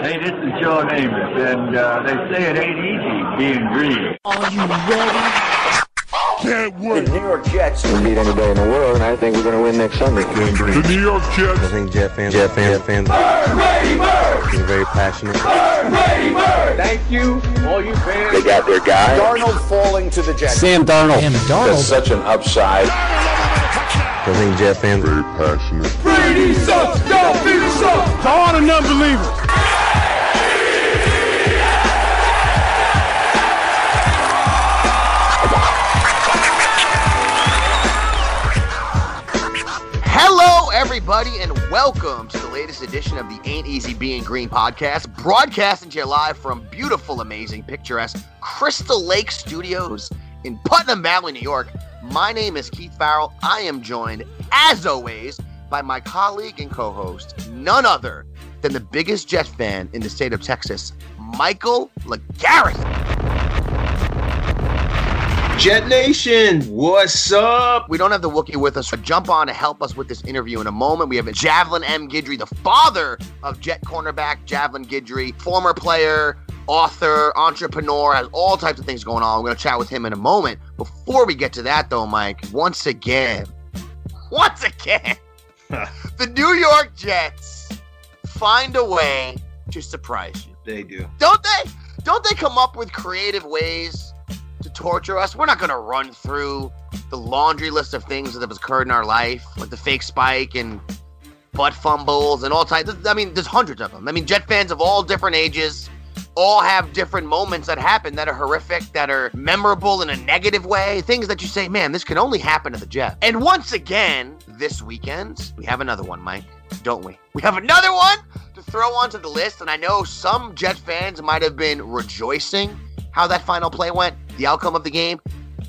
Hey, this is Joe Namath, and uh, they say it ain't easy being green. Are you ready? Can't wait. The New York Jets can beat anybody in the world, and I think we're going to win next Sunday. The New York Jets. I think Jet fans, Jet fans, Jet fans, Bird, very passionate. Bird, Brady, Bird. Thank you, all you fans. They got their guy. Darnold falling to the Jets. Sam Darnold. Sam Darnold. That's such an upside. I think Jet fans, very passionate. Brady sucks, don't be sucks. To all the non-believers. Hello, everybody, and welcome to the latest edition of the Ain't Easy Being Green podcast, broadcasting to you live from beautiful, amazing, picturesque Crystal Lake Studios in Putnam Valley, New York. My name is Keith Farrell. I am joined, as always, by my colleague and co host, none other than the biggest Jet fan in the state of Texas, Michael LeGarrette. Jet Nation, what's up? We don't have the Wookiee with us, so jump on to help us with this interview in a moment. We have Javelin M. Guidry, the father of Jet cornerback Javelin Guidry, former player, author, entrepreneur, has all types of things going on. We're going to chat with him in a moment. Before we get to that, though, Mike, once again, once again, the New York Jets find a way to surprise you. They do. Don't they? Don't they come up with creative ways to torture us? We're not going to run through the laundry list of things that have occurred in our life, like the fake spike and butt fumbles and all types. I mean, there's hundreds of them. I mean, Jet fans of all different ages all have different moments that happen that are horrific, that are memorable in a negative way, things that you say, man, this can only happen to the Jets. And once again, this weekend, we have another one, Mike, don't we? We have another one to throw onto the list, and I know some Jet fans might have been rejoicing how that final play went, the outcome of the game.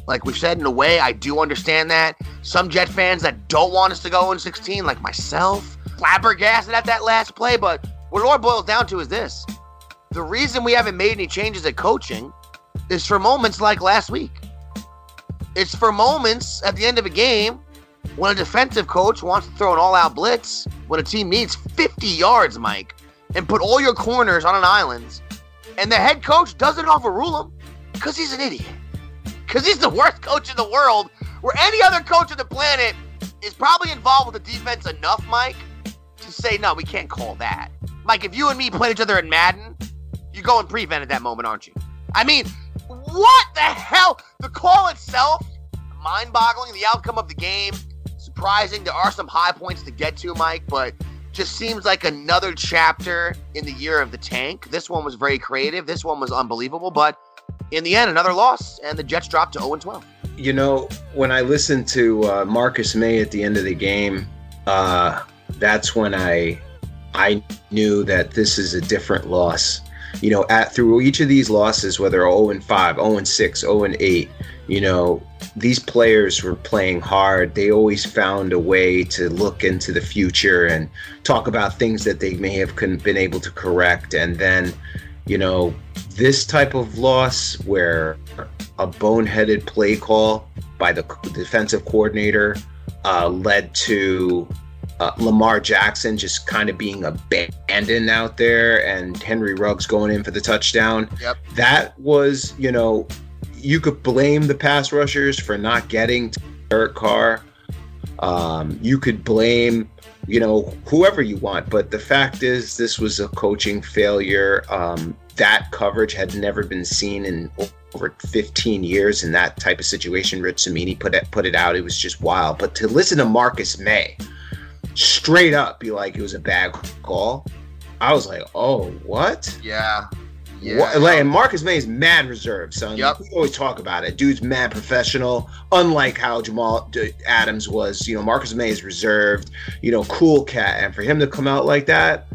Like we've said, in a way, I do understand that. Some Jet fans that don't want us to go in 16, like myself, flabbergasted at that last play. But what it all boils down to is this the reason we haven't made any changes at coaching is for moments like last week. It's for moments at the end of a game when a defensive coach wants to throw an all out blitz, when a team needs 50 yards, Mike, and put all your corners on an island, and the head coach doesn't overrule him because he's an idiot. Because he's the worst coach in the world, where any other coach on the planet is probably involved with the defense enough, Mike, to say, no, we can't call that. Mike, if you and me played each other in Madden, you go and prevent at that moment, aren't you? I mean, what the hell? The call itself, mind boggling. The outcome of the game, surprising. There are some high points to get to, Mike, but just seems like another chapter in the year of the tank. This one was very creative. This one was unbelievable, but in the end, another loss, and the Jets dropped to 0 12. You know, when I listened to uh, Marcus Maye at the end of the game, uh, that's when I I knew that this is a different loss. You know, at through each of these losses, whether 0 and 5, 0 and 6, 0 and 8, you know, these players were playing hard. They always found a way to look into the future and talk about things that they may have been able to correct. And then, you know, this type of loss where a boneheaded play call by the defensive coordinator uh, led to uh, Lamar Jackson just kind of being abandoned out there and Henry Ruggs going in for the touchdown. Yep. That was, you know, you could blame the pass rushers for not getting to Derek Carr. Um, you could blame, you know, whoever you want. But the fact is, this was a coaching failure. Um, that coverage had never been seen in over 15 years in that type of situation. Rich Cimini put it put it out. It was just wild. But to listen to Marcus Maye straight up be like it was a bad call, I was like, oh, what? Yeah. Yeah. What, like, and Marcus Maye is mad reserved, son. Yep. We always talk about it. Dude's mad professional, unlike how Jamal Adams was. You know, Marcus Maye is reserved, you know, cool cat. And for him to come out like that,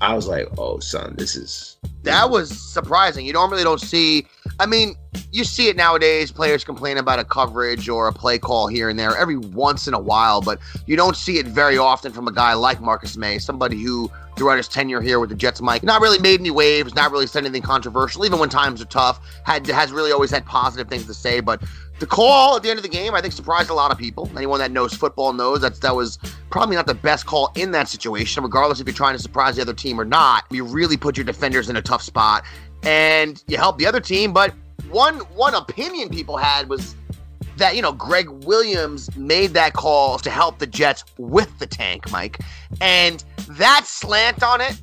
I was like, oh, son, this is. That was surprising. You normally don't see. I mean, you see it nowadays. Players complain about a coverage or a play call here and there every once in a while, but you don't see it very often from a guy like Marcus Maye, somebody who throughout his tenure here with the Jets, Mike, not really made any waves, not really said anything controversial, even when times are tough. Had has really always had positive things to say, but The call at the end of the game, I think, surprised a lot of people. Anyone that knows football knows that that was probably not the best call in that situation, regardless if you're trying to surprise the other team or not. You really put your defenders in a tough spot, and you help the other team. But one one opinion people had was that you know Gregg Williams made that call to help the Jets with the tank, Mike, and that slant on it,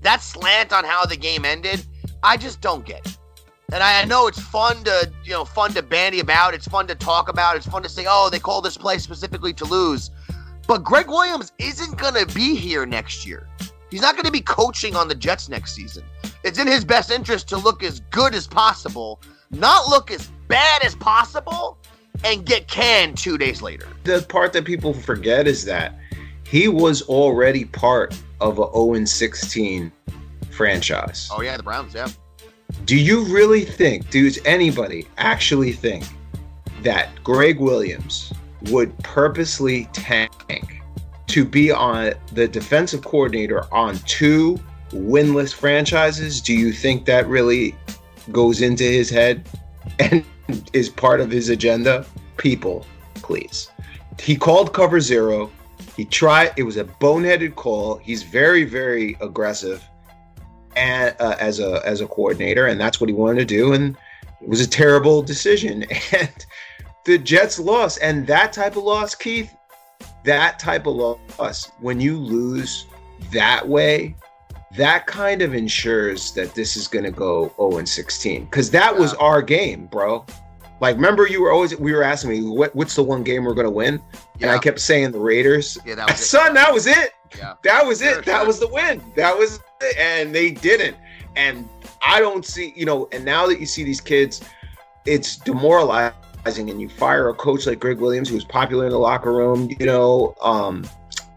that slant on how the game ended, I just don't get. It. And I know it's fun to, you know, fun to bandy about. It's fun to talk about. It's fun to say, oh, they call this play specifically to lose. But Gregg Williams isn't going to be here next year. He's not going to be coaching on the Jets next season. It's in his best interest to look as good as possible, not look as bad as possible, and get canned two days later. The part that people forget is that he was already part of a 0 16 franchise. Oh, yeah, the Browns, yeah. Do you really think, does anybody actually think that Gregg Williams would purposely tank to be on the defensive coordinator on two winless franchises? Do you think that really goes into his head and is part of his agenda? People, please. He called cover zero. He tried, it was a boneheaded call. He's very, very aggressive and, uh, as a as a coordinator, and that's what he wanted to do. And it was a terrible decision. And the Jets lost, and that type of loss, Keith, that type of loss, when you lose that way, that kind of ensures that this is going to go 0 and 16 because that was our game, bro. Like, remember, you were always we were asking me what, what's the one game we're going to win, and I kept saying the Raiders. Yeah, that was it. Son, that was it. Yeah. That was it. Sure, that sure. was the win. That was. And they didn't. And I don't see, you know, and now that you see these kids, it's demoralizing. And you fire a coach like Gregg Williams, who's popular in the locker room, you know, um,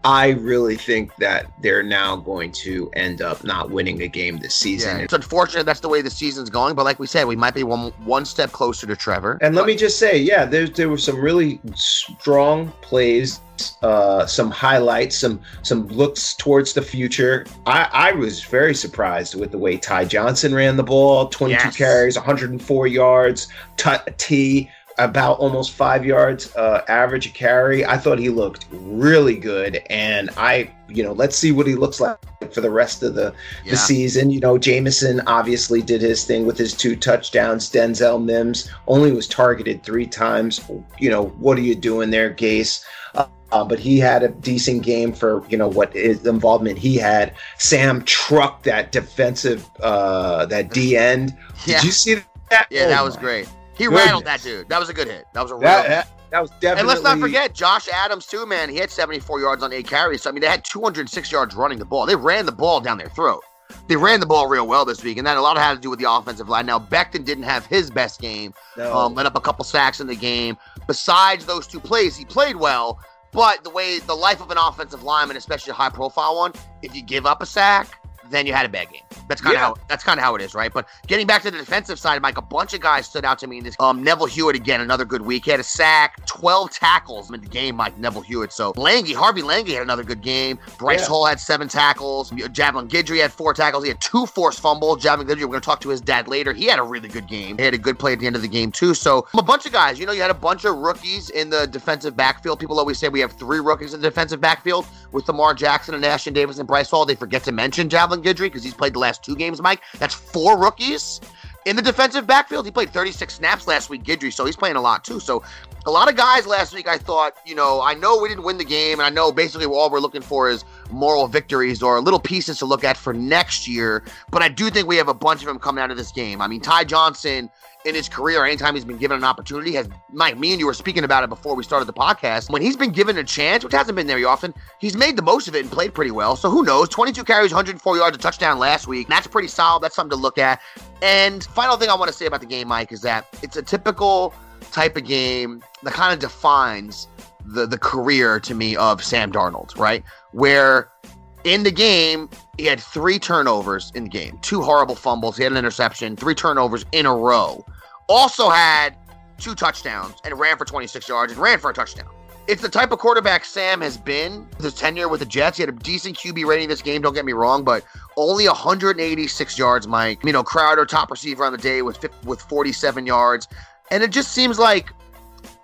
I really think that they're now going to end up not winning a game this season. Yeah, it's unfortunate that's the way the season's going, but like we said, we might be one one step closer to Trevor. And let me just say, yeah, there there were some really strong plays, uh, some highlights, some some looks towards the future. I, I was very surprised with the way Ty Johnson ran the ball, 22 Yes. carries, 104 yards, t, T about almost five yards uh, average a carry. I thought he looked really good, and I, you know, let's see what he looks like for the rest of the Yeah. the season. You know, Jamison obviously did his thing with his two touchdowns. Denzel Mims only was targeted three times. You know, what are you doing there, Gase? Uh, uh, but he had a decent game for you know what his involvement he had. Sam trucked that defensive, uh, that D end. Yeah. Did you see that? Yeah, Oh that was great. He goodness. rattled that dude. That was a good hit. That was a real That, that, that was definitely. And let's not forget Josh Adams too, man. He had 74 yards on eight carries. So I mean, they had 206 yards running the ball. They ran the ball down their throat. They ran the ball real well this week, and that a lot had to do with the offensive line. Now Becton didn't have his best game. No. Um, let up a couple sacks in the game. Besides those two plays, he played well. But the way the life of an offensive lineman, especially a high-profile one, if you give up a sack, then you had a bad game. That's kind of Yeah. how that's kind of how it is, right? But getting back to the defensive side, Mike, a bunch of guys stood out to me in this. Um, Neville Hewitt again, another good week. He had a sack, twelve tackles in the game, Mike Neville Hewitt. So Langi, Harvey Langi had another good game. Bryce Yeah. Hall had seven tackles. Javelin Guidry had four tackles. He had two forced fumbles. Javelin Guidry, we're going to talk to his dad later. He had a really good game. He had a good play at the end of the game too. So a bunch of guys. You know, you had a bunch of rookies in the defensive backfield. People always say we have three rookies in the defensive backfield with Lamar Jackson and Ashtyn Davis and Bryce Hall. They forget to mention Javelin Guidry because he's played the last two games, Mike. That's four rookies in the defensive backfield. He played 36 snaps last week, Guidry, so he's playing a lot too. So a lot of guys last week, I thought, you know, I know we didn't win the game, and I know basically all we're looking for is moral victories or little pieces to look at for next year. But I do think we have a bunch of them coming out of this game. I mean, Ty Johnson in his career, anytime he's been given an opportunity, has Mike, me and you were speaking about it before we started the podcast. When he's been given a chance, which hasn't been very often, he's made the most of it and played pretty well. So who knows? 22 carries, 104 yards, a touchdown last week. That's pretty solid. That's something to look at. And final thing I want to say about the game, Mike, is that it's a typical type of game that kind of defines the the career to me of Sam Darnold, right? Where in the game, he had three turnovers in the game, two horrible fumbles, he had an interception, three turnovers in a row. Also had two touchdowns and ran for 26 yards and ran for a touchdown. It's the type of quarterback Sam has been his tenure with the Jets. He had a decent QB rating this game, don't get me wrong, but only 186 yards, Mike. You know, Crowder, top receiver on the day with with 47 yards. And it just seems like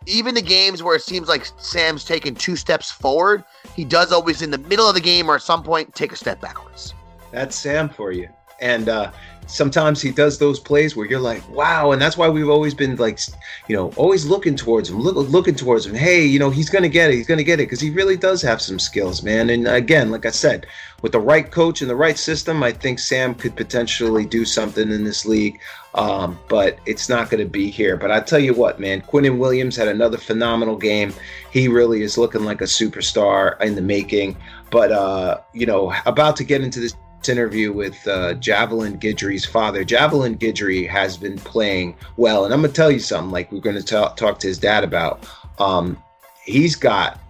even the games where it seems like Sam's taking two steps forward, he does always in the middle of the game or at some point take a step backwards. That's Sam for you. And uh, sometimes he does those plays where you're like, wow. And that's why we've always been like, you know, always looking towards him, look, looking towards him. Hey, you know, he's to get it. He's to get it because he really does have some skills, man. And again, like I said, with the right coach and the right system, I think Sam could potentially do something in this league. Um, but it's not going to be here. But I tell you what, man, Quinnen Williams had another phenomenal game. He really is looking like a superstar in the making. But, uh, you know, about to get into this interview with uh, Javelin Guidry's father. Javelin Guidry has been playing well, and I'm gonna tell you something. Like we're gonna talk talk to his dad about. Um, he's got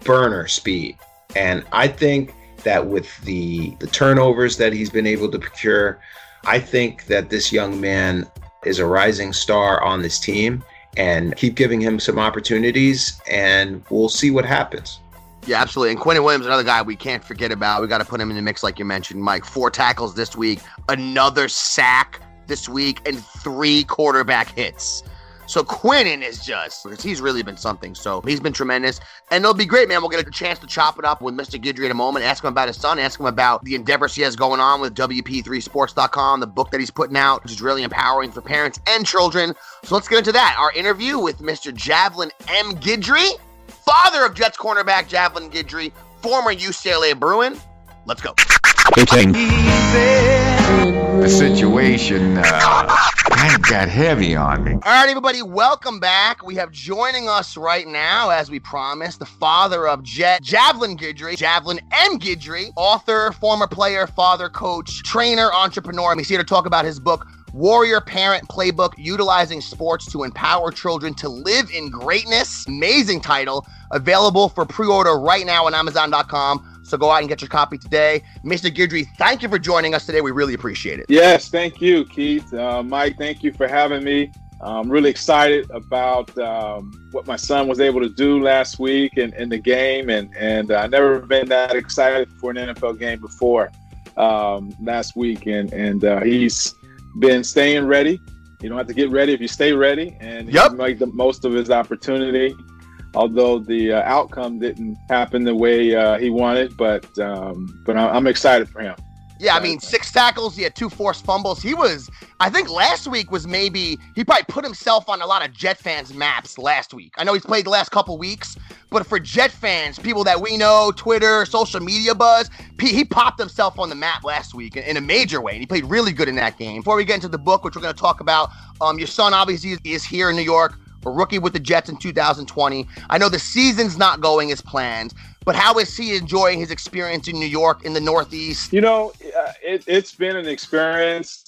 burner speed, and I think that with the the turnovers that he's been able to procure, I think that this young man is a rising star on this team. And keep giving him some opportunities, and we'll see what happens. Yeah, absolutely. And Quinnen Williams, another guy we can't forget about. We got to put him in the mix, like you mentioned, Mike. Four tackles this week, another sack this week, and three quarterback hits. So Quinnen is just, he's really been something. So he's been tremendous. And it'll be great, man. We'll get a chance to chop it up with Mr. Guidry in a moment. Ask him about his son. Ask him about the endeavors he has going on with WP3Sports.com, the book that he's putting out, which is really empowering for parents and children. So let's get into that. Our interview with Mr. Javelin M. Guidry father of Jets cornerback Javelin Guidry, former UCLA Bruin. Let's go. The situation uh, kind of got heavy on me. All right, everybody, welcome back. We have joining us right now, as we promised, the father of Jet, Javelin Guidry, Javelin M. Guidry, author, former player, father, coach, trainer, entrepreneur. And He's here to talk about his book, Warrior Parent Playbook Utilizing Sports to Empower Children to Live in Greatness. Amazing title. Available for pre order right now on Amazon.com. So go out and get your copy today. Mr. Guidry, thank you for joining us today. We really appreciate it. Yes, thank you, Keith. Uh, Mike, thank you for having me. I'm really excited about um, what my son was able to do last week in, in the game, and and I've never been that excited for an NFL game before um, last week, and and uh, he's been staying ready. You don't have to get ready if you stay ready, and yep. make the most of his opportunity. Although the uh, outcome didn't happen the way uh, he wanted, but um, but I'm excited for him. Yeah, I mean, six tackles. He had two forced fumbles. He was, I think, last week was maybe he probably put himself on a lot of Jet fans' maps last week. I know he's played the last couple weeks, but for Jet fans, people that we know, Twitter, social media buzz, he popped himself on the map last week in a major way, and he played really good in that game. Before we get into the book, which we're going to talk about, um, your son obviously is here in New York, a rookie with the Jets in 2020. I know the season's not going as planned. But how is he enjoying his experience in New York in the Northeast? You know, uh, it, it's been an experience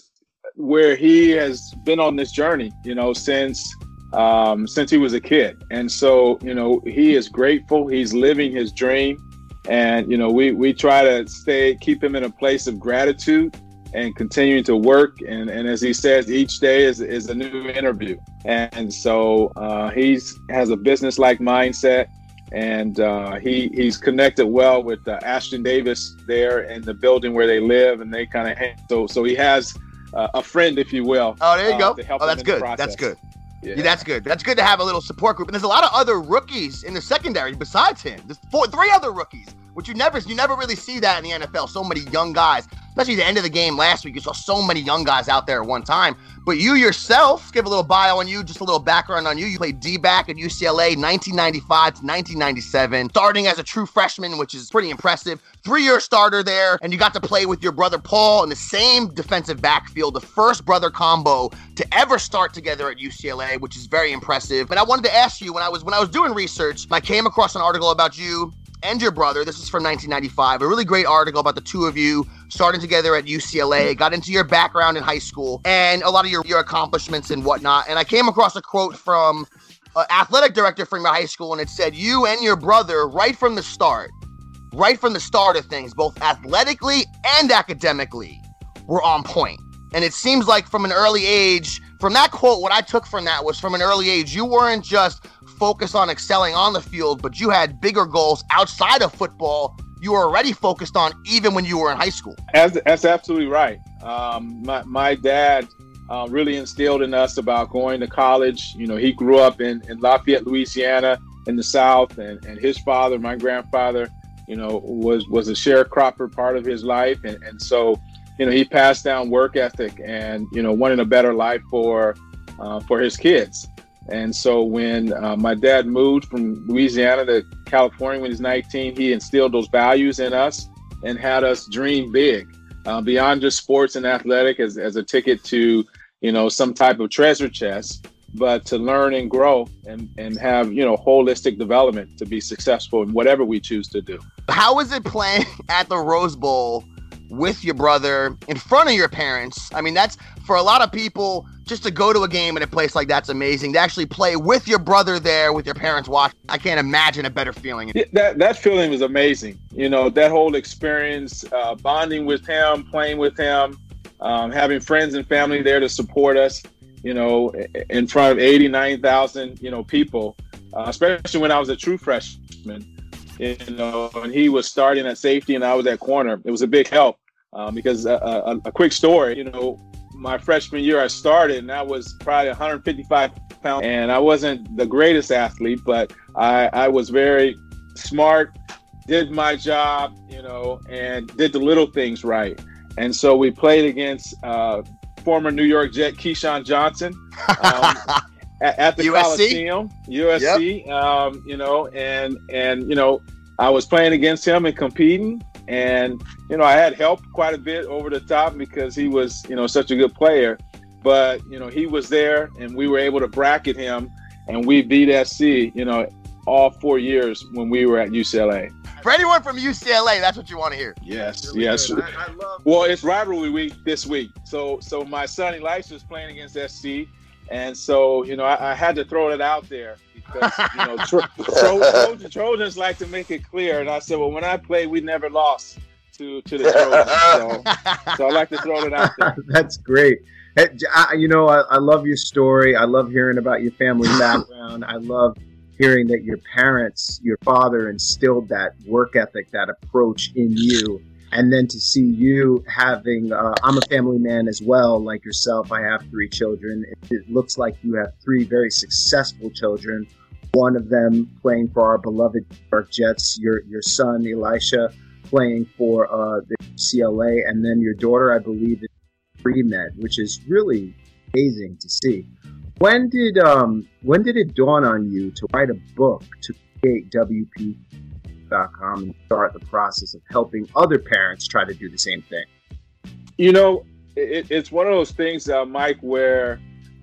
where he has been on this journey. You know, since um, since he was a kid, and so you know he is grateful. He's living his dream, and you know we we try to stay keep him in a place of gratitude and continuing to work. And, and as he says, each day is, is a new interview. And so uh, he's has a business like mindset and uh, he he's connected well with uh, Ashtyn Davis there in the building where they live, and they kind of so so he has uh, a friend, if you will. Oh, there you go. Oh, that's good. That's good. Yeah. yeah. that's good. That's good to have a little support group. And there's a lot of other rookies in the secondary besides him. There's four, three other rookies, which you never you never really see that in the NFL. So many young guys especially the end of the game last week. You saw so many young guys out there at one time. But you yourself, give a little bio on you, just a little background on you. You played D back at UCLA 1995 to 1997, starting as a true freshman, which is pretty impressive. Three year starter there, and you got to play with your brother Paul in the same defensive backfield, the first brother combo to ever start together at UCLA, which is very impressive. But I wanted to ask you when I was when I was doing research, I came across an article about you and your brother. This is from 1995. A really great article about the two of you starting together at UCLA, got into your background in high school and a lot of your, your accomplishments and whatnot. And I came across a quote from an athletic director from your high school, and it said, You and your brother, right from the start, right from the start of things, both athletically and academically, were on point. And it seems like from an early age, from that quote, what I took from that was from an early age, you weren't just focused on excelling on the field, but you had bigger goals outside of football you were already focused on even when you were in high school. As, that's absolutely right. Um, my, my dad uh, really instilled in us about going to college. You know, he grew up in, in Lafayette, Louisiana, in the South, and, and his father, my grandfather, you know, was was a sharecropper part of his life, and, and so, you know, he passed down work ethic and you know wanting a better life for uh, for his kids. And so when uh, my dad moved from Louisiana to California when he was 19, he instilled those values in us and had us dream big uh, beyond just sports and athletic as, as a ticket to, you know, some type of treasure chest, but to learn and grow and, and have, you know, holistic development to be successful in whatever we choose to do. How is it playing at the Rose Bowl with your brother in front of your parents? I mean, that's for a lot of people just to go to a game in a place like that's amazing. To actually play with your brother there, with your parents watching, I can't imagine a better feeling. Yeah, that that feeling was amazing. You know, that whole experience, uh, bonding with him, playing with him, um, having friends and family there to support us. You know, in front of eighty nine thousand, you know, people, uh, especially when I was a true freshman. You know, and he was starting at safety and I was at corner. It was a big help um, because a, uh, a, a quick story. You know, my freshman year I started, and I was probably 155 pounds, and I wasn't the greatest athlete, but I, I was very smart, did my job, you know, and did the little things right. And so we played against uh, former New York Jet Keyshawn Johnson um, at, at, the USC? Coliseum, USC. Yep. Um, you know, and and you know, I was playing against him and competing, and, you know, I had help quite a bit over the top because he was, you know, such a good player. But, you know, he was there and we were able to bracket him and we beat SC, you know, all four years when we were at UCLA. For anyone from UCLA, that's what you want to hear. Yes, really yes. I, I love- well, it's rivalry week this week, so so my son Elisha is playing against SC, and so you know I, I had to throw it out there because you know Tro- Tro- Trojans like to make it clear, and I said, well, when I played, we never lost to to the Trojans, so, so I like to throw it out there. That's great. I, you know, I, I love your story. I love hearing about your family background. I love hearing that your parents, your father, instilled that work ethic, that approach in you and then to see you having uh, i'm a family man as well like yourself i have three children. It, looks like you have three very successful children one of them playing for our beloved York Jets your your son Elisha playing for uh, the CLA and then your daughter I believe is pre-med which is really amazing to see. When did um when did it dawn on you to write a book to create WP and start the process of helping other parents try to do the same thing? You know, it, it's one of those things, uh, Mike, where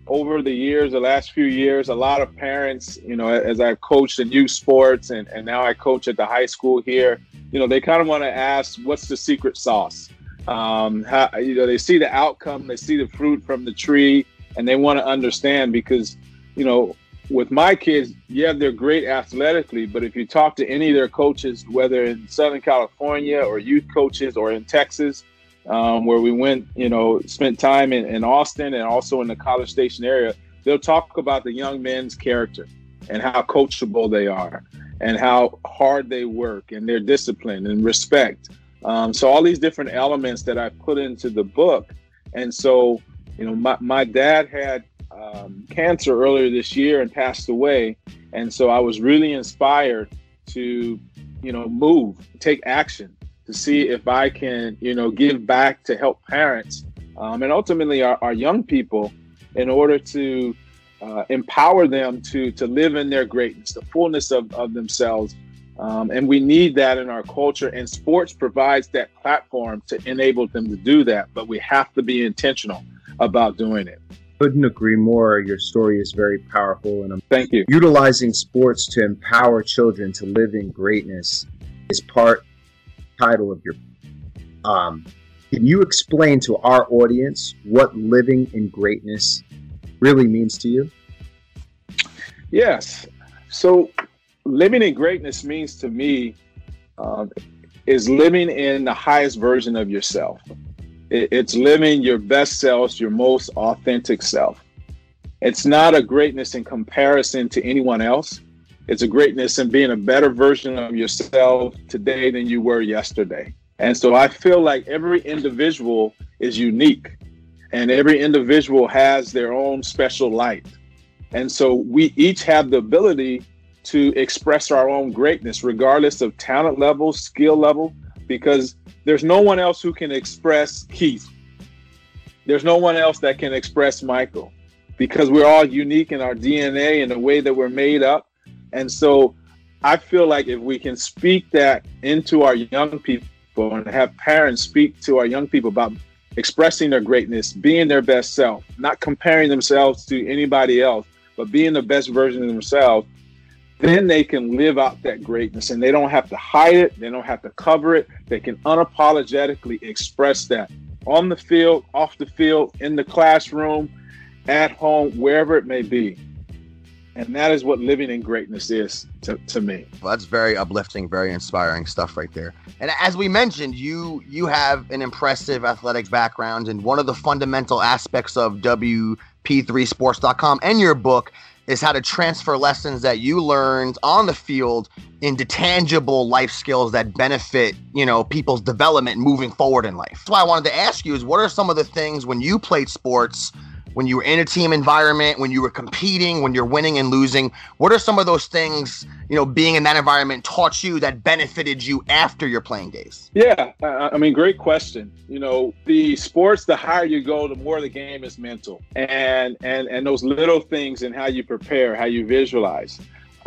over the years, the last few years, a lot of parents, you know, as I've coached in youth sports and, and now I coach at the high school here, you know, they kind of want to ask, what's the secret sauce? Um, how, you know, they see the outcome, they see the fruit from the tree, and they want to understand because, you know, with my kids, yeah, they're great athletically, but if you talk to any of their coaches, whether in Southern California or youth coaches or in Texas, um, where we went, you know, spent time in, in Austin and also in the College Station area, they'll talk about the young men's character and how coachable they are and how hard they work and their discipline and respect. Um, so all these different elements that I put into the book. And so, you know, my, my dad had um, cancer earlier this year and passed away. And so I was really inspired to, you know, move, take action to see if I can, you know, give back to help parents um, and ultimately our, our, young people in order to uh, empower them to to live in their greatness, the fullness of, of themselves. Um, and we need that in our culture, and sports provides that platform to enable them to do that. But we have to be intentional about doing it couldn't agree more. Your story is very powerful, and I'm thank you. Utilizing sports to empower children to live in greatness is part title of your. Um, can you explain to our audience what living in greatness really means to you? Yes. So, living in greatness means to me um, is living in the highest version of yourself. It's living your best self, your most authentic self. It's not a greatness in comparison to anyone else. It's a greatness in being a better version of yourself today than you were yesterday. And so I feel like every individual is unique. and every individual has their own special light. And so we each have the ability to express our own greatness, regardless of talent level, skill level, because there's no one else who can express Keith. There's no one else that can express Michael because we're all unique in our DNA and the way that we're made up. And so I feel like if we can speak that into our young people and have parents speak to our young people about expressing their greatness, being their best self, not comparing themselves to anybody else, but being the best version of themselves, then they can live out that greatness and they don't have to hide it, they don't have to cover it. They can unapologetically express that on the field, off the field, in the classroom, at home, wherever it may be. And that is what living in greatness is to, to me. Well, that's very uplifting, very inspiring stuff right there. And as we mentioned, you you have an impressive athletic background, and one of the fundamental aspects of WP3Sports.com and your book is how to transfer lessons that you learned on the field into tangible life skills that benefit, you know, people's development moving forward in life. That's why I wanted to ask you is what are some of the things when you played sports when you were in a team environment, when you were competing, when you're winning and losing? What are some of those things, you know, being in that environment taught you that benefited you after your playing days? Yeah, I mean, great question. You know, the sports, the higher you go, the more the game is mental, and and and those little things and how you prepare, how you visualize.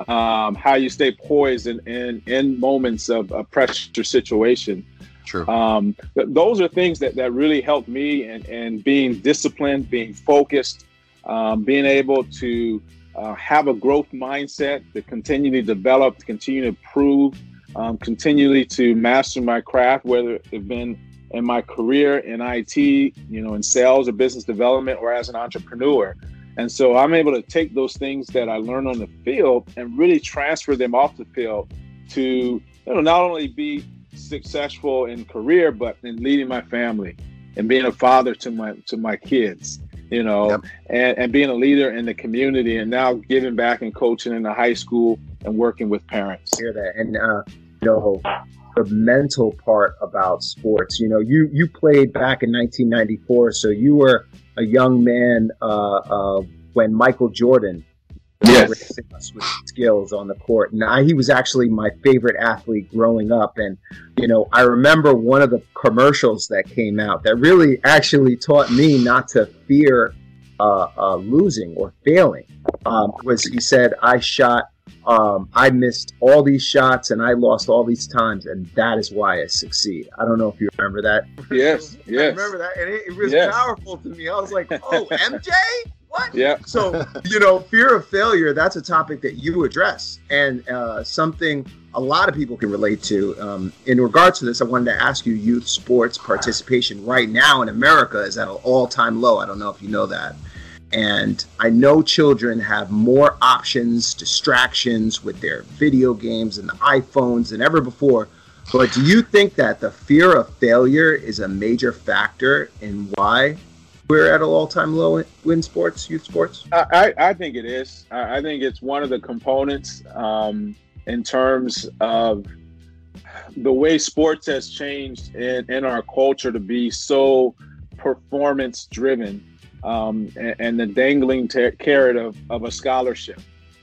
Um, how you stay poised in, in, in moments of a pressure situation True. Um, th- those are things that, that really helped me and, and being disciplined, being focused, um, being able to uh, have a growth mindset to continually develop, to continue to improve, um, continually to master my craft, whether it's been in my career in IT, you know, in sales or business development or as an entrepreneur. And so I'm able to take those things that I learned on the field and really transfer them off the field to you know, not only be successful in career, but in leading my family and being a father to my to my kids, you know, yep. and, and being a leader in the community and now giving back and coaching in the high school and working with parents. Hear that. And uh, you know, the mental part about sports. You know, you you played back in 1994, so you were a young man uh, uh, when Michael Jordan yes. us with skills on the court. And I, he was actually my favorite athlete growing up. And, you know, I remember one of the commercials that came out that really actually taught me not to fear uh, uh, losing or failing. Um, was he said, I shot, um, I missed all these shots and I lost all these times, and that is why I succeed. I don't know if you remember that. Yes, yes. I remember that, and it, it was yes. powerful to me. I was like, oh, MJ? What? Yeah. So, you know, fear of failure, that's a topic that you address and uh, something a lot of people can relate to. Um, in regards to this, I wanted to ask you youth sports participation right now in America is at an all time low. I don't know if you know that. And I know children have more options, distractions with their video games and the iPhones than ever before. But do you think that the fear of failure is a major factor in why we're at an all-time low in sports, youth sports? I, I think it is. I think it's one of the components um, in terms of the way sports has changed in, in our culture to be so performance driven um, and, and, the dangling ter- carrot of, of a scholarship.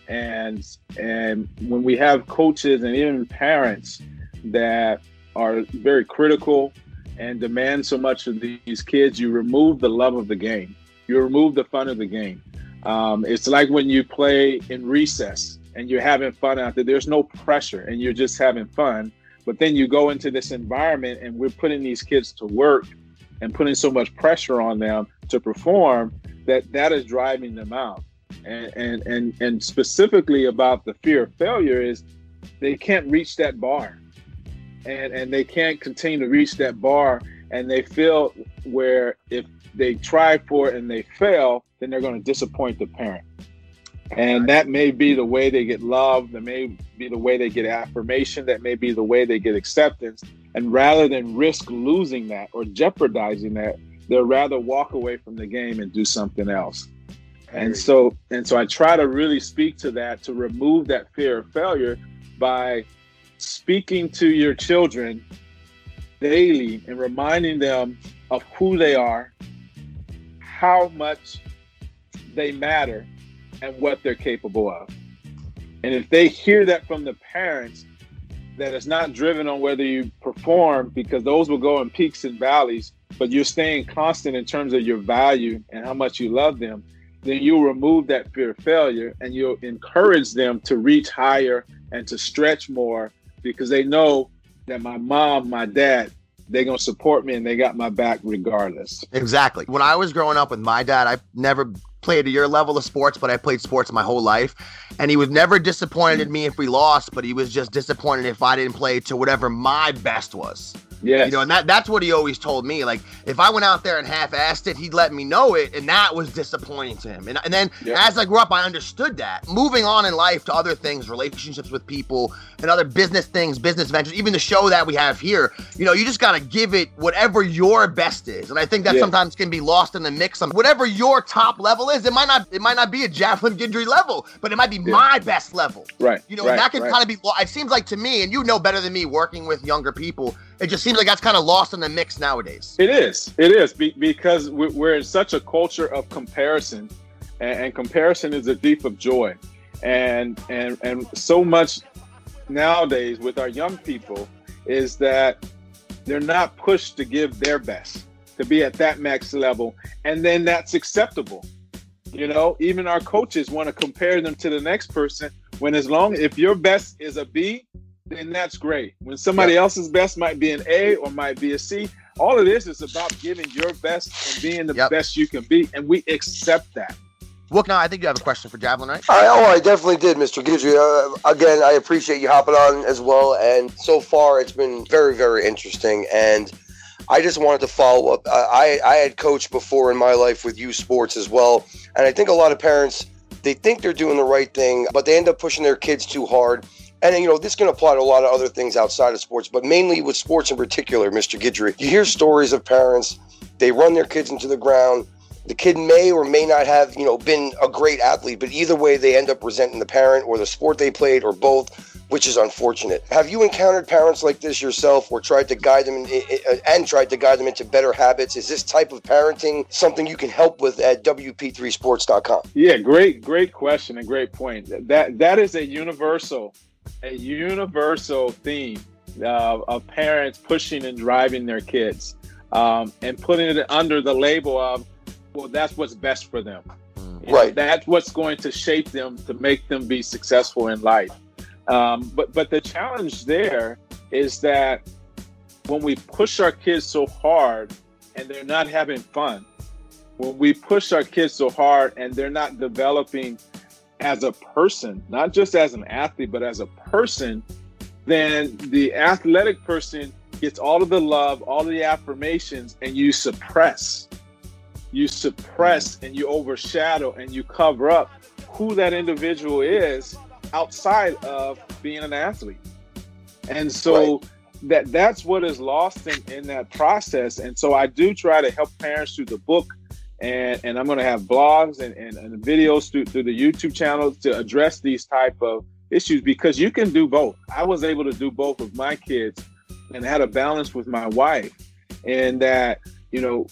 And and when we have coaches and even parents that are very critical and demand so much of these kids, you remove the love of the game. You remove the fun of the game. Um, it's like when you play in recess and you're having fun out there. There's no pressure and you're just having fun. But then you go into this environment and we're putting these kids to work and putting so much pressure on them to perform that that is driving them out. And and and, and specifically about the fear of failure is they can't reach that bar and and they can't continue to reach that bar and they feel where if they try for it and they fail then they're going to disappoint the parent. And that may be the way they get love that may be the way they get affirmation that may be the way they get acceptance. And rather than risk losing that or jeopardizing that they'll rather walk away from the game and do something else. And so and so i try to really speak to that to remove that fear of failure by speaking to your children daily and reminding them of who they are how much they matter and what they're capable of. And if they hear that from the parents, that it's not driven on whether you perform, because those will go in peaks and valleys, but you're staying constant in terms of your value and how much you love them, then you'll remove that fear of failure and you'll encourage them to reach higher and to stretch more because they know that my mom, my dad, they're gonna support me and they got my back regardless. Exactly. When I was growing up with my dad, I never played your level of sports, but I played sports my whole life. And he was never disappointed in me if we lost, but he was just disappointed if I didn't play to whatever my best was. Yeah. You know, and that, that's what he always told me. Like, if I went out there and half assed it, he'd let me know it. And that was disappointing to him. And, and then Yeah. as I grew up, I understood that. Moving on in life to other things, relationships with people, and other business things, business ventures, even the show that we have here, you know, you just got to give it whatever your best is. And I think that Yeah. sometimes can be lost in the mix. Of whatever your top level is, it might not it might not be a Javelin Guidry level, but it might be my best level. Right. You know, right, and that can right. kind of be. It seems like to me, and you know better than me, working with younger people, it just seems like that's kind of lost in the mix nowadays. It is. It is be- because we- we're in such a culture of comparison, and, and comparison is a thief of joy, and and and so much nowadays with our young people is that they're not pushed to give their best to be at that max level, and then that's acceptable. You know, even our coaches want to compare them to the next person. When as long if your best is a B, then that's great. When somebody else's best might be an A or might be a C, all of this is about giving your best and being the Yep. best you can be, and we accept that. Look, now I think you have a question for Javelin, right? I, oh, I definitely did, Mr. Guidry. Uh, again, I appreciate you hopping on as well. And so far, it's been very, very interesting. And I just wanted to follow up. I, I I had coached before in my life with youth sports as well. And I think a lot of parents, they think they're doing the right thing, but they end up pushing their kids too hard. And, you know, this can apply to a lot of other things outside of sports, but mainly with sports in particular, Mr. Guidry. You hear stories of parents, they run their kids into the ground. The kid may or may not have, you know, been a great athlete, but either way, they end up resenting the parent or the sport they played or both, which is unfortunate. Have you encountered parents like this yourself, or tried to guide them in, uh, and tried to guide them into better habits? Is this type of parenting something you can help with at WP3Sports.com? Yeah, great, great question and great point. That that is a universal, a universal theme uh, of parents pushing and driving their kids, um, and putting it under the label of, well, that's what's best for them. You know, Right. that's what's going to shape them to make them be successful in life. Um, but but the challenge there is that when we push our kids so hard and they're not having fun, when we push our kids so hard and they're not developing as a person, not just as an athlete, but as a person, then the athletic person gets all of the love, all of the affirmations, and you suppress. You suppress and you overshadow and you cover up who that individual is outside of being an athlete. And so that that's what is lost in, in that process. And so I do try to help parents through the book and, and I'm going to have blogs and, and, and videos through, through the YouTube channel to address these type of issues because you can do both. I was able to do both with my kids and had a balance with my wife and that, you know,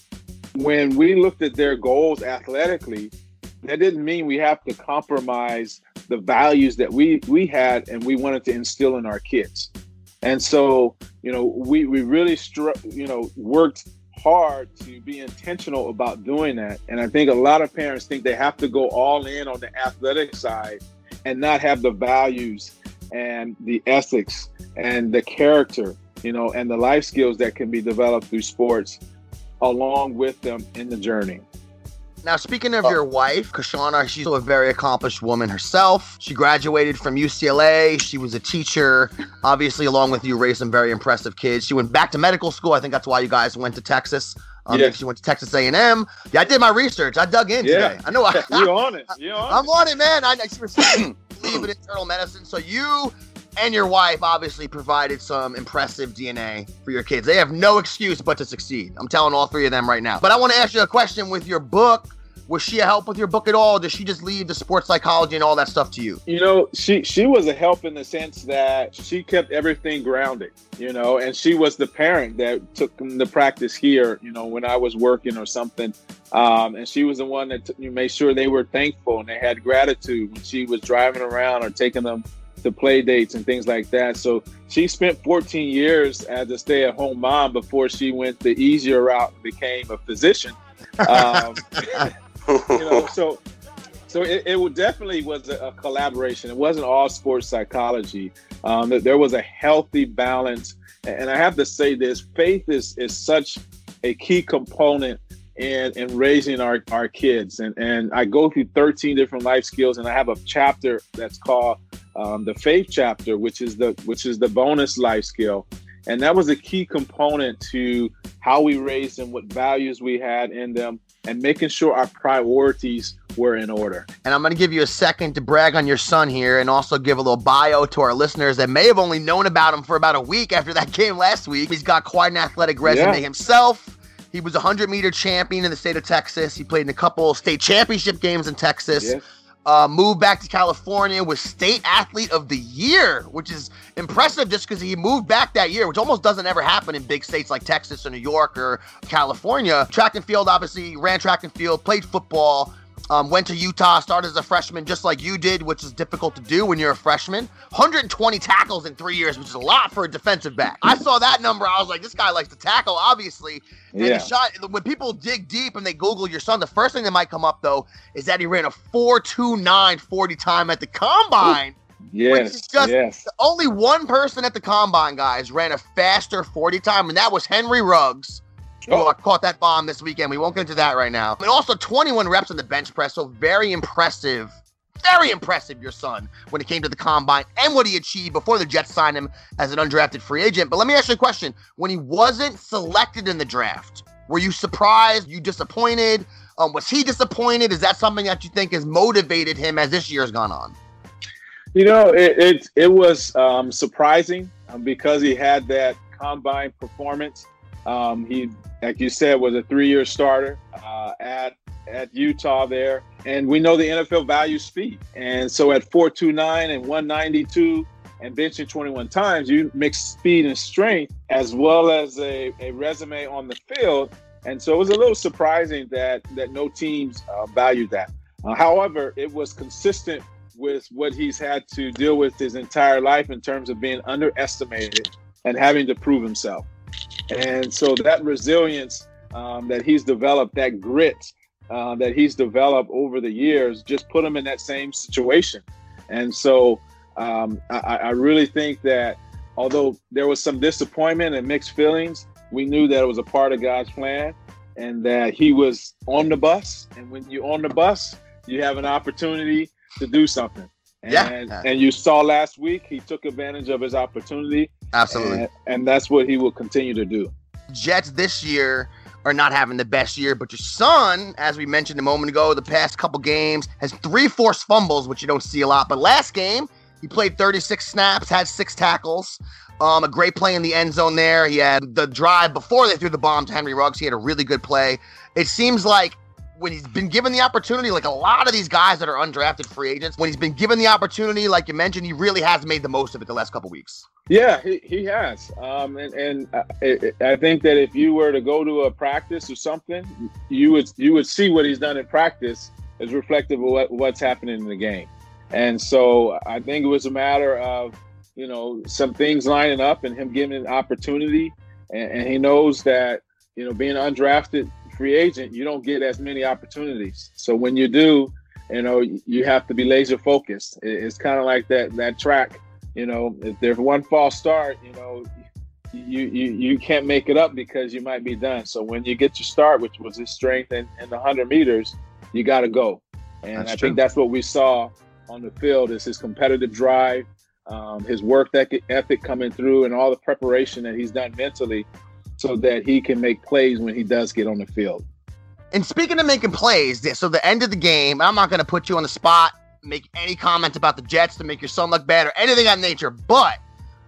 when we looked at their goals athletically, that didn't mean we have to compromise the values that we we had and we wanted to instill in our kids. And so, you know, we we really stru- you know worked hard to be intentional about doing that. And I think a lot of parents think they have to go all in on the athletic side and not have the values and the ethics and the character, you know, and the life skills that can be developed through sports along with them in the journey. Now, speaking of your wife, Kashana, she's a very accomplished woman herself. She graduated from UCLA. She was a teacher, obviously, along with you, raised some very impressive kids. She went back to medical school. I think that's why you guys went to Texas. Um, Yeah. She went to Texas A&M. Yeah, I did my research. I dug in Yeah. today. I know. I, you on it. You on I'm on it, man. I, she was believe in internal medicine. So you and your wife obviously provided some impressive DNA for your kids. They have no excuse but to succeed. I'm telling all three of them right now. But I want to ask you a question with your book. Was she a help with your book at all? Did she just leave the sports psychology and all that stuff to you? You know, she she was a help in the sense that she kept everything grounded. You know, and she was the parent that took the practice here. You know, when I was working or something, um, and she was the one that t- made sure they were thankful and they had gratitude when she was driving around or taking them to play dates and things like that. So she spent 14 years as a stay-at-home mom before she went the easier route and became a physician. Um, you know, so so it, it definitely was a, collaboration. It wasn't all sports psychology. Um, there was a healthy balance, and I have to say this: faith is is such a key component in in raising our our kids. And and I go through 13 different life skills, and I have a chapter that's called um, the faith chapter, which is the which is the bonus life skill. And that was a key component to how we raised them, what values we had in them, and making sure our priorities were in order. And I'm going to give you a second to brag on your son here and also give a little bio to our listeners that may have only known about him for about a week after that game last week. He's got quite an athletic resume yeah. himself. He was a 100 meter champion in the state of Texas. He played in a couple state championship games in Texas. Yes uh, moved back to California, was state athlete of the year, which is impressive just because he moved back that year, which almost doesn't ever happen in big states like Texas or New York or California. Track and field, obviously, ran track and field, played football, um, went to Utah, started as a freshman, just like you did, which is difficult to do when you're a freshman. 120 tackles in three years, which is a lot for a defensive back. I saw that number. I was like, this guy likes to tackle, obviously. And yeah. shot. When people dig deep and they Google your son, the first thing that might come up though is that he ran a 4.29 40 time at the combine. Yes, just, yes. Only one person at the combine, guys, ran a faster 40 time, and that was Henry Ruggs Oh, I caught that bomb this weekend. We won't get into that right now. And also 21 reps on the bench press. So very impressive. Very impressive, your son, when it came to the combine and what he achieved before the Jets signed him as an undrafted free agent. But let me ask you a question. When he wasn't selected in the draft, were you surprised? You disappointed? Um, was he disappointed? Is that something that you think has motivated him as this year's gone on? You know, it it, it was um, surprising um, because he had that combine performance. Um, he like you said, was a three-year starter uh, at at Utah there, and we know the NFL values speed. And so at 429 and 192 and benching 21 times, you mix speed and strength as well as a, a resume on the field. And so it was a little surprising that that no teams uh, valued that. Uh, however, it was consistent with what he's had to deal with his entire life in terms of being underestimated and having to prove himself. And so that resilience um, that he's developed, that grit uh, that he's developed over the years, just put him in that same situation. And so um, I, I, really think that although there was some disappointment and mixed feelings, we knew that it was a part of God's plan and that he was on the bus. And when you're on the bus, you have an opportunity to do something. And, yeah. and you saw last week, he took advantage of his opportunity. Absolutely. And, and that's what he will continue to do. Jets this year are not having the best year, but your son, as we mentioned a moment ago, the past couple games has three forced fumbles, which you don't see a lot. But last game, he played 36 snaps, had six tackles. Um, a great play in the end zone there. He had the drive before they threw the bomb to Henry Ruggs. He had a really good play. It seems like when he's been given the opportunity, like a lot of these guys that are undrafted free agents, when he's been given the opportunity, like you mentioned, he really has made the most of it the last couple weeks. Yeah, he, he has. Um, and and I, I think that if you were to go to a practice or something, you would you would see what he's done in practice is reflective of what, what's happening in the game. And so I think it was a matter of you know some things lining up and him giving an opportunity, and, and he knows that you know being undrafted free agent, you don't get as many opportunities. So when you do, you know, you have to be laser focused. It's kind of like that that track. You know, if there's one false start, you know, you you you can't make it up because you might be done. So when you get your start, which was his strength in, in the hundred meters, you got to go. And that's I true. think that's what we saw on the field is his competitive drive, um, his work ethic coming through, and all the preparation that he's done mentally so that he can make plays when he does get on the field. And speaking of making plays, so the end of the game, I'm not going to put you on the spot, make any comments about the Jets to make your son look bad or anything of nature, but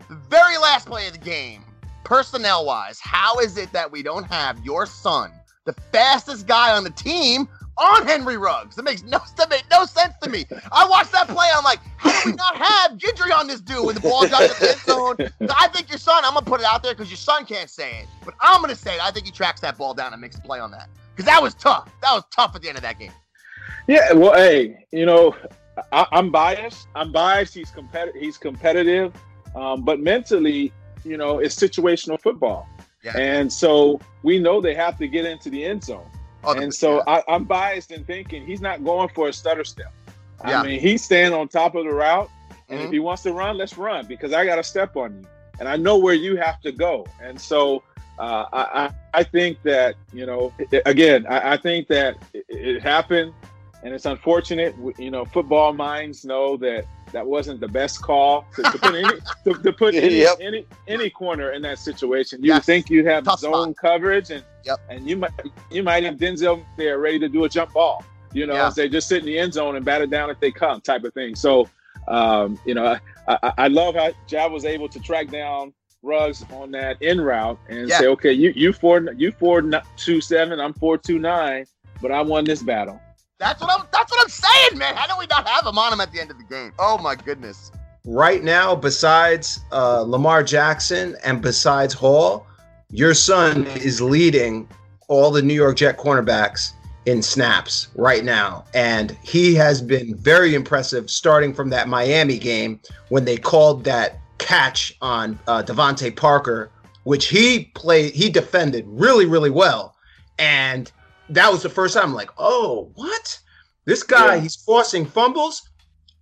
the very last play of the game, personnel wise, how is it that we don't have your son, the fastest guy on the team, on Henry Ruggs. That makes no that made no sense to me. I watched that play. I'm like, how do we not have Guidry on this dude when the ball drops at the end zone? I think your son. I'm gonna put it out there because your son can't say it, but I'm gonna say it. I think he tracks that ball down and makes a play on that because that was tough. That was tough at the end of that game. Yeah, well, hey, you know, I, am biased. I'm biased. He's competitive. He's competitive, um, but mentally, you know, it's situational football, yeah. and so we know they have to get into the end zone. And so. I, am biased in thinking he's not going for a stutter step. Yeah. I mean, he's staying on top of the route, and mm-hmm. if he wants to run, let's run because I got to step on you, and I know where you have to go. And so uh, I, I think that you know, again, I, I think that it, it happened and it's unfortunate. You know, football minds know that that wasn't the best call to, to put any to, to put any, yep. any, any corner in that situation. You yes. think you have Tough zone spot. coverage, and yep. and you might you might have Denzel there ready to do a jump ball. You know, yeah. they just sit in the end zone and bat it down if they come, type of thing. So, um, you know, I, I, I love how Jav was able to track down Ruggs on that in route and yeah. say, okay, you you four you four two seven, I'm four two nine, but I won this battle. That's what I'm. That's what I'm saying, man. How do we not have him on him at the end of the game? Oh my goodness. Right now, besides uh, Lamar Jackson and besides Hall, your son is leading all the New York Jet cornerbacks in snaps right now, and he has been very impressive. Starting from that Miami game when they called that catch on uh, Parker, which he played, he defended really, really well, and that was the first time I'm like, oh, what? This guy, yeah. he's forcing fumbles,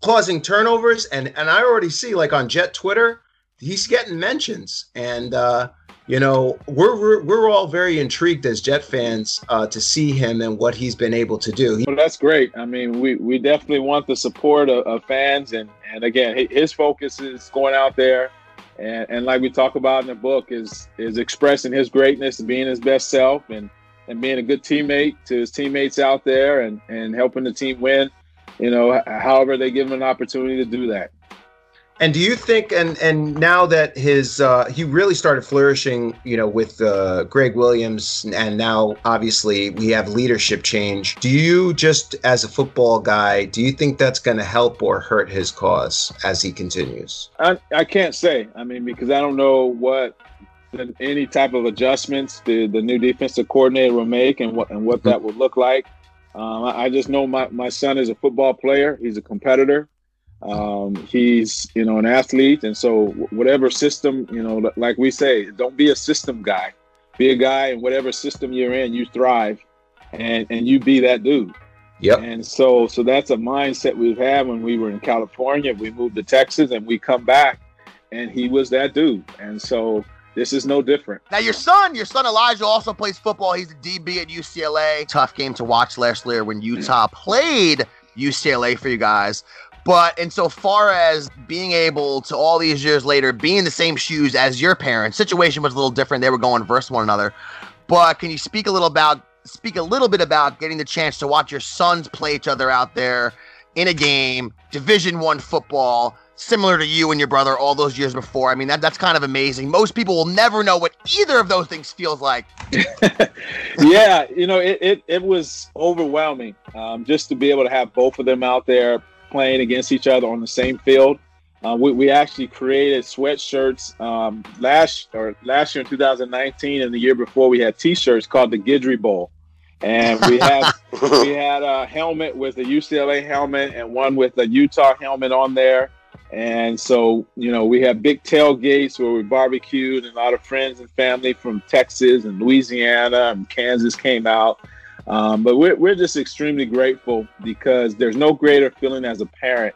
causing turnovers, and and I already see like on Jet Twitter, he's getting mentions, and uh, you know we're, we're we're all very intrigued as Jet fans uh, to see him and what he's been able to do. Well, that's great. I mean, we we definitely want the support of, of fans, and and again, his focus is going out there. And, and like we talk about in the book, is is expressing his greatness being his best self, and and being a good teammate to his teammates out there and, and helping the team win, you know, however they give him an opportunity to do that. And do you think, and and now that his uh, he really started flourishing, you know, with uh, Gregg Williams, and now obviously we have leadership change. Do you just, as a football guy, do you think that's going to help or hurt his cause as he continues? I, I can't say. I mean, because I don't know what any type of adjustments the, the new defensive coordinator will make and what and what that would look like. Um, I, I, just know my, my son is a football player. He's a competitor. Um, he's you know an athlete, and so whatever system you know, like we say, don't be a system guy. Be a guy in whatever system you're in, you thrive, and and you be that dude. Yep. And so so that's a mindset we've had when we were in California. We moved to Texas, and we come back, and he was that dude. And so this is no different. Now, your son, your son Elijah, also plays football. He's a DB at UCLA. Tough game to watch last year when Utah played UCLA for you guys. But insofar as being able to all these years later be in the same shoes as your parents, situation was a little different. They were going versus one another. But can you speak a little about speak a little bit about getting the chance to watch your sons play each other out there in a game, Division One football? Similar to you and your brother all those years before. I mean, that that's kind of amazing. Most people will never know what either of those things feels like. yeah, you know, it, it, it was overwhelming um, just to be able to have both of them out there playing against each other on the same field. Uh, we, we actually created sweatshirts um, last or last year in 2019 and the year before we had T-shirts called the Guidry Bowl, and we had we had a helmet with a UCLA helmet and one with a Utah helmet on there. And so, you know, we have big tailgates where we barbecued, and a lot of friends and family from Texas and Louisiana and Kansas came out. Um, but we're, we're just extremely grateful because there's no greater feeling as a parent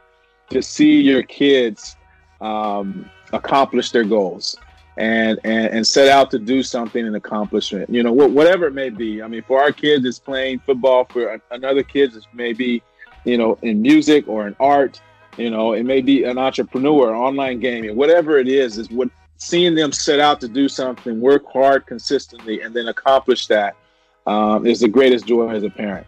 to see your kids um, accomplish their goals and, and and set out to do something and accomplish it. You know, wh- whatever it may be. I mean, for our kids, it's playing football. For another kids, it's maybe, you know, in music or in art. You know, it may be an entrepreneur, online gaming, whatever it is, is what seeing them set out to do something, work hard consistently, and then accomplish that um, is the greatest joy as a parent.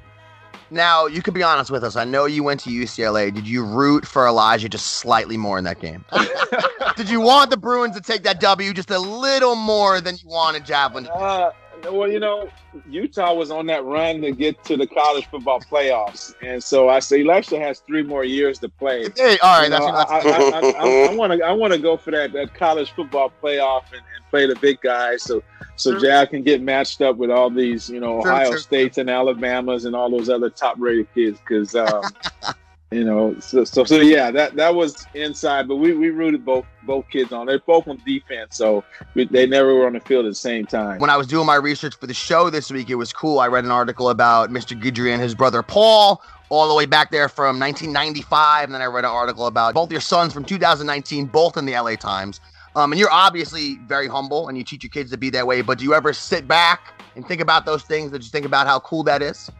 Now, you could be honest with us. I know you went to UCLA. Did you root for Elijah just slightly more in that game? Did you want the Bruins to take that W just a little more than you wanted Javelin? Uh, well, you know, Utah was on that run to get to the college football playoffs, and so I say Alexa has three more years to play. Hey, all right, You know, I want to I want to go for that, that college football playoff and, and play the big guys, so so Sure. Jav can get matched up with all these, you know, Sure, Ohio sure. States and Alabamas and all those other top rated kids, because. Um, You know, so, so so yeah, that that was inside, but we, we rooted both both kids on. They're both on defense, so we, they never were on the field at the same time. when I was doing my research for the show this week, it was cool. I read an article about Mr. Guidry and his brother Paul, all the way back there from 1995, and then I read an article about both your sons from 2019, both in the LA Times. Um, and you're obviously very humble, and you teach your kids to be that way. But do you ever sit back and think about those things? That you think about how cool that is?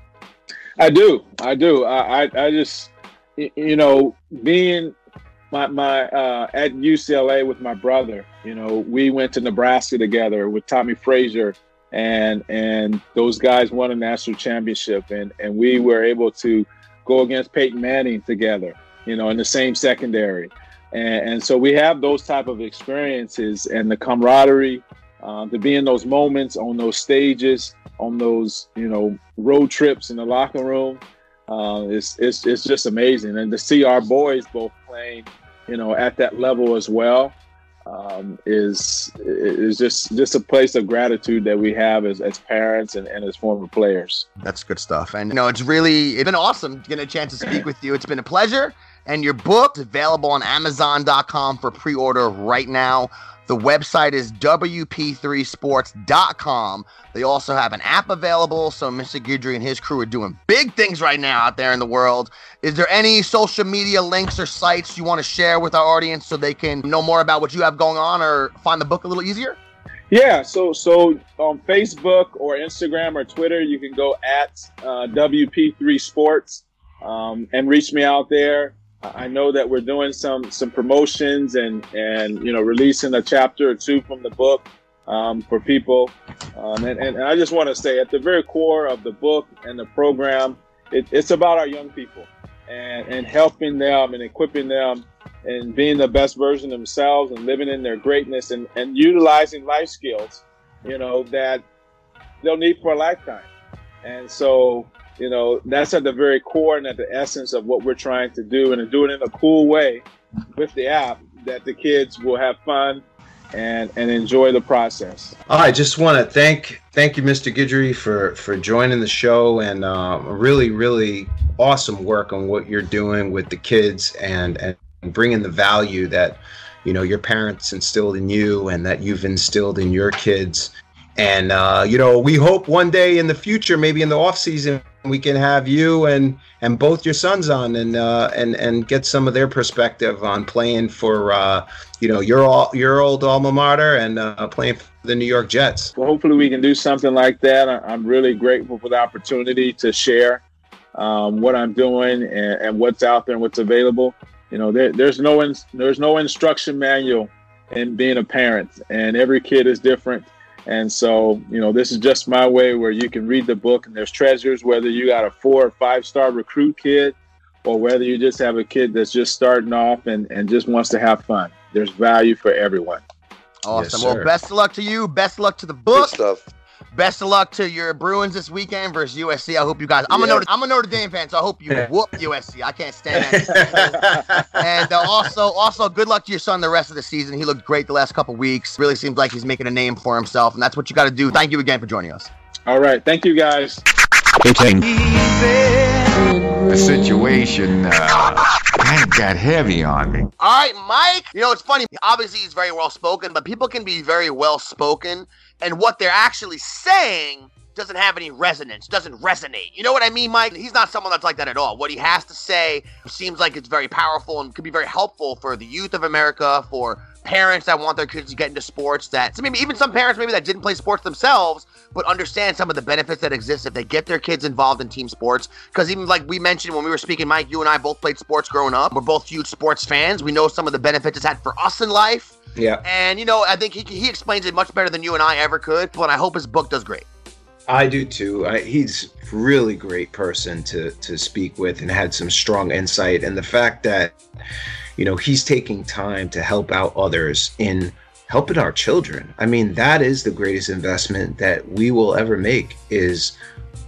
I do. I do. I, I, I just, you know, being my, my, uh, at UCLA with my brother, you know, we went to Nebraska together with Tommie Frazier and, and those guys won a national championship and, and we were able to go against Peyton Manning together, you know, in the same secondary. And, and so we have those type of experiences and the camaraderie, um, to be in those moments on those stages, on those you know road trips in the locker room. Uh, it's, it's it's just amazing, and to see our boys both playing, you know, at that level as well, um, is is just just a place of gratitude that we have as, as parents and, and as former players. That's good stuff. And you know, it's really it's been awesome getting a chance to speak with you. It's been a pleasure. And your book is available on Amazon.com for pre-order right now. The website is WP3sports.com. They also have an app available. So Mr. Guidry and his crew are doing big things right now out there in the world. Is there any social media links or sites you want to share with our audience so they can know more about what you have going on or find the book a little easier? Yeah, so so on Facebook or Instagram or Twitter, you can go at uh, WP3 Sports um, and reach me out there. I know that we're doing some some promotions and and you know releasing a chapter or two from the book um, for people. Um, and, and I just want to say, at the very core of the book and the program, it, it's about our young people and and helping them and equipping them and being the best version of themselves and living in their greatness and, and utilizing life skills, you know, that they'll need for a lifetime. And so, you know, that's at the very core and at the essence of what we're trying to do and to do it in a cool way with the app that the kids will have fun and, and enjoy the process. I just want to thank thank you, Mr. Guidry, for for joining the show and uh, really really awesome work on what you're doing with the kids and and bringing the value that you know your parents instilled in you and that you've instilled in your kids. And uh, you know, we hope one day in the future, maybe in the off season, we can have you and and both your sons on and uh, and and get some of their perspective on playing for uh, you know your all your old alma mater and uh, playing for the New York Jets. Well, hopefully we can do something like that. I'm really grateful for the opportunity to share um, what I'm doing and, and what's out there and what's available. You know, there, there's no in, there's no instruction manual in being a parent, and every kid is different. And so, you know, this is just my way where you can read the book and there's treasures, whether you got a four or five star recruit kid or whether you just have a kid that's just starting off and, and just wants to have fun. There's value for everyone. Awesome. Yes, well, best of luck to you. Best of luck to the Good book. stuff. Best of luck to your Bruins this weekend versus USC. I hope you guys. I'm a Yeah. Notre, I'm a Notre Dame fan, so I hope you whoop USC. I can't stand that. and uh, also, also, good luck to your son the rest of the season. He looked great the last couple weeks. Really seems like he's making a name for himself, and that's what you got to do. Thank you again for joining us. All right. Thank you guys. The situation uh, of got heavy on me. All right, Mike. You know, it's funny. Obviously, he's very well spoken, but people can be very well spoken, and what they're actually saying doesn't have any resonance, doesn't resonate. You know what I mean, Mike? He's not someone that's like that at all. What he has to say seems like it's very powerful and could be very helpful for the youth of America, for parents that want their kids to get into sports. That so maybe even some parents maybe that didn't play sports themselves, but understand some of the benefits that exist if they get their kids involved in team sports. Because even like we mentioned when we were speaking, Mike, you and I both played sports growing up. We're both huge sports fans. We know some of the benefits it's had for us in life. Yeah, And you know, I think he he explains it much better than you and I ever could. But I hope his book does great. I do too. I, he's really great person to to speak with and had some strong insight. And the fact that you know he's taking time to help out others in helping our children. I mean, that is the greatest investment that we will ever make is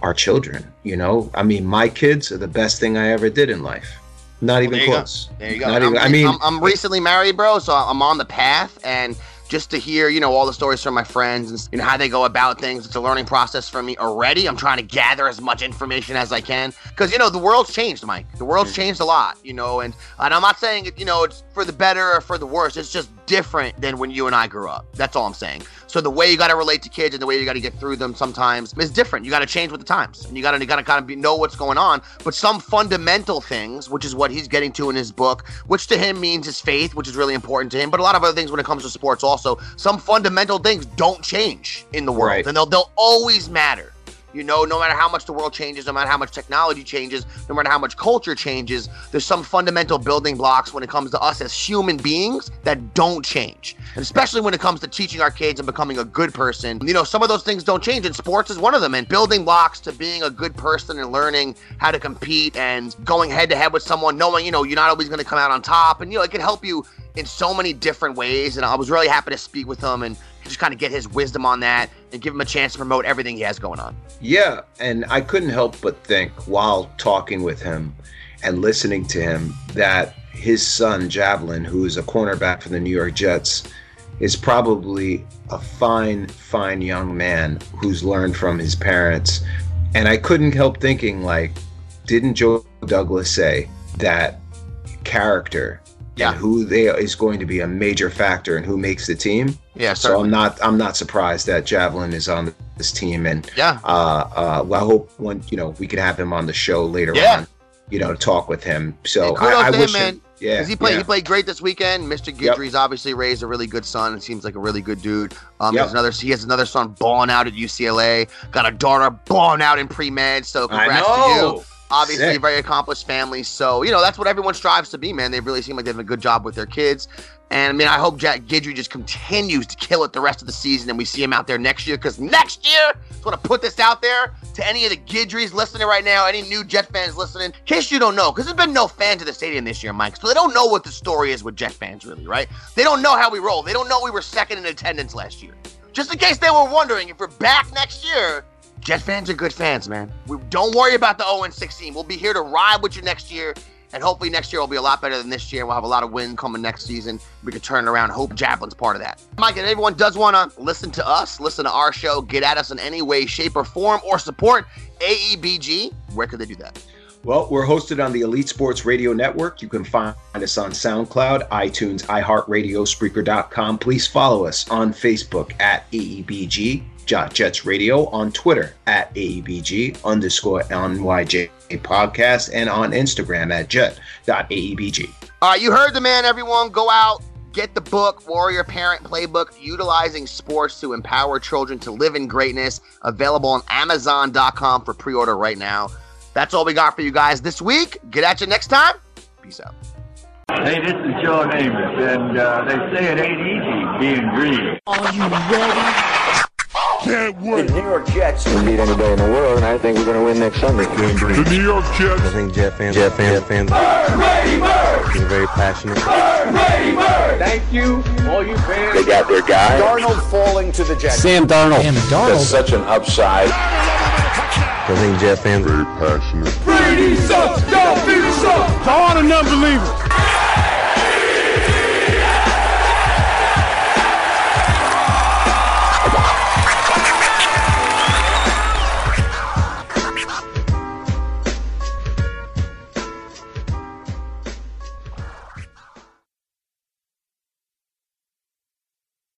our children. You know, I mean, my kids are the best thing I ever did in life. Not even there close. Go. There you go. Even, I mean, I'm, I'm recently married, bro, so I'm on the path, and just to hear, you know, all the stories from my friends and you know how they go about things. It's a learning process for me already. I'm trying to gather as much information as I can because you know the world's changed, Mike. The world's mm-hmm. changed a lot, you know, and and I'm not saying it, you know, it's for the better or for the worse. It's just different than when you and I grew up. That's all I'm saying. So the way you got to relate to kids and the way you got to get through them sometimes is different. You got to change with the times, and you got to you got to kind of be, know what's going on. But some fundamental things, which is what he's getting to in his book, which to him means his faith, which is really important to him. But a lot of other things when it comes to sports, also some fundamental things don't change in the world, Right. and they'll they'll always matter. You know, no matter how much the world changes, no matter how much technology changes, no matter how much culture changes, there's some fundamental building blocks when it comes to us as human beings that don't change. And especially when it comes to teaching our kids and becoming a good person, you know, some of those things don't change, and sports is one of them. And building blocks to being a good person and learning how to compete and going head to head with someone, knowing, you know, you're not always going to come out on top. And, you know, it can help you in so many different ways. And I was really happy to speak with him and just kind of get his wisdom on that and give him a chance to promote everything he has going on. Yeah, and I couldn't help but think while talking with him and listening to him that his son Javelin, who is a cornerback for the New York Jets, is probably a fine, fine young man who's learned from his parents. And I couldn't help thinking, like, didn't Joe Douglas say that character Yeah. and who they is going to be a major factor in who makes the team? Yeah, So. I'm not I'm not surprised that Javelin is on this team, and Yeah. uh, uh, well, I hope when you know we can have him on the show later Yeah. on, you know, talk with him. So I, I him, wish man. yeah, Because he played, yeah. he played great this weekend. Mr. Guidry's obviously raised a really good son and seems like a really good dude. Um, Yep. another, he has another son balling out at UCLA. Got a daughter balling out in pre med. So congrats to you. Obviously, a Sick. very accomplished family. So you know that's what everyone strives to be, man. They really seem like they have a good job with their kids. And I mean, I hope Jav Guidry just continues to kill it the rest of the season, and we see him out there next year. Because next year, I just want to put this out there to any of the Guidrys listening right now, any new Jet fans listening. In case you don't know, because there's been no fans at the stadium this year, Mike, so they don't know what the story is with Jet fans, really, right? They don't know how we roll. They don't know we were second in attendance last year. Just in case they were wondering, if we're back next year, Jet fans are good fans, man. We don't worry about the 0 16. We'll be here to ride with you next year. And hopefully next year will be a lot better than this year. We'll have a lot of win coming next season. We can turn it around. Hope Javelin's part of that. Mike, if everyone does want to listen to us, listen to our show, get at us in any way, shape, or form, or support AEBG, where could they do that? Well, we're hosted on the Elite Sports Radio Network. You can find us on SoundCloud, iTunes, iHeartRadio, Spreaker.com. Please follow us on Facebook at AEBG Jets Radio, on Twitter at AEBG underscore NYJ podcast, and on Instagram at jet.aebg. All right, you heard the man, everyone. Go out, get the book, Warrior Parent Playbook, Utilizing Sports to Empower Children to Live in Greatness, available on Amazon.com for pre order right now. That's all we got for you guys this week. Get at you next time. Peace out. Hey, this is Joe Namath, and uh, they say it ain't easy being green. Are you ready? Can't wait. The wait. New York Jets We beat anybody in the world, and I think we're going to win next Sunday. The New York Jets. I think Jet fans, Jet fans, Jet fans Bird, ready, bird. are very passionate. Bird, ready, bird. Thank you, all you fans. They got their guy. Darnold falling to the Jets. Sam Darnold. That's such an upside. I think Jet fans Very passionate. Brady sucks. Don't be sucks. To all the non-believers.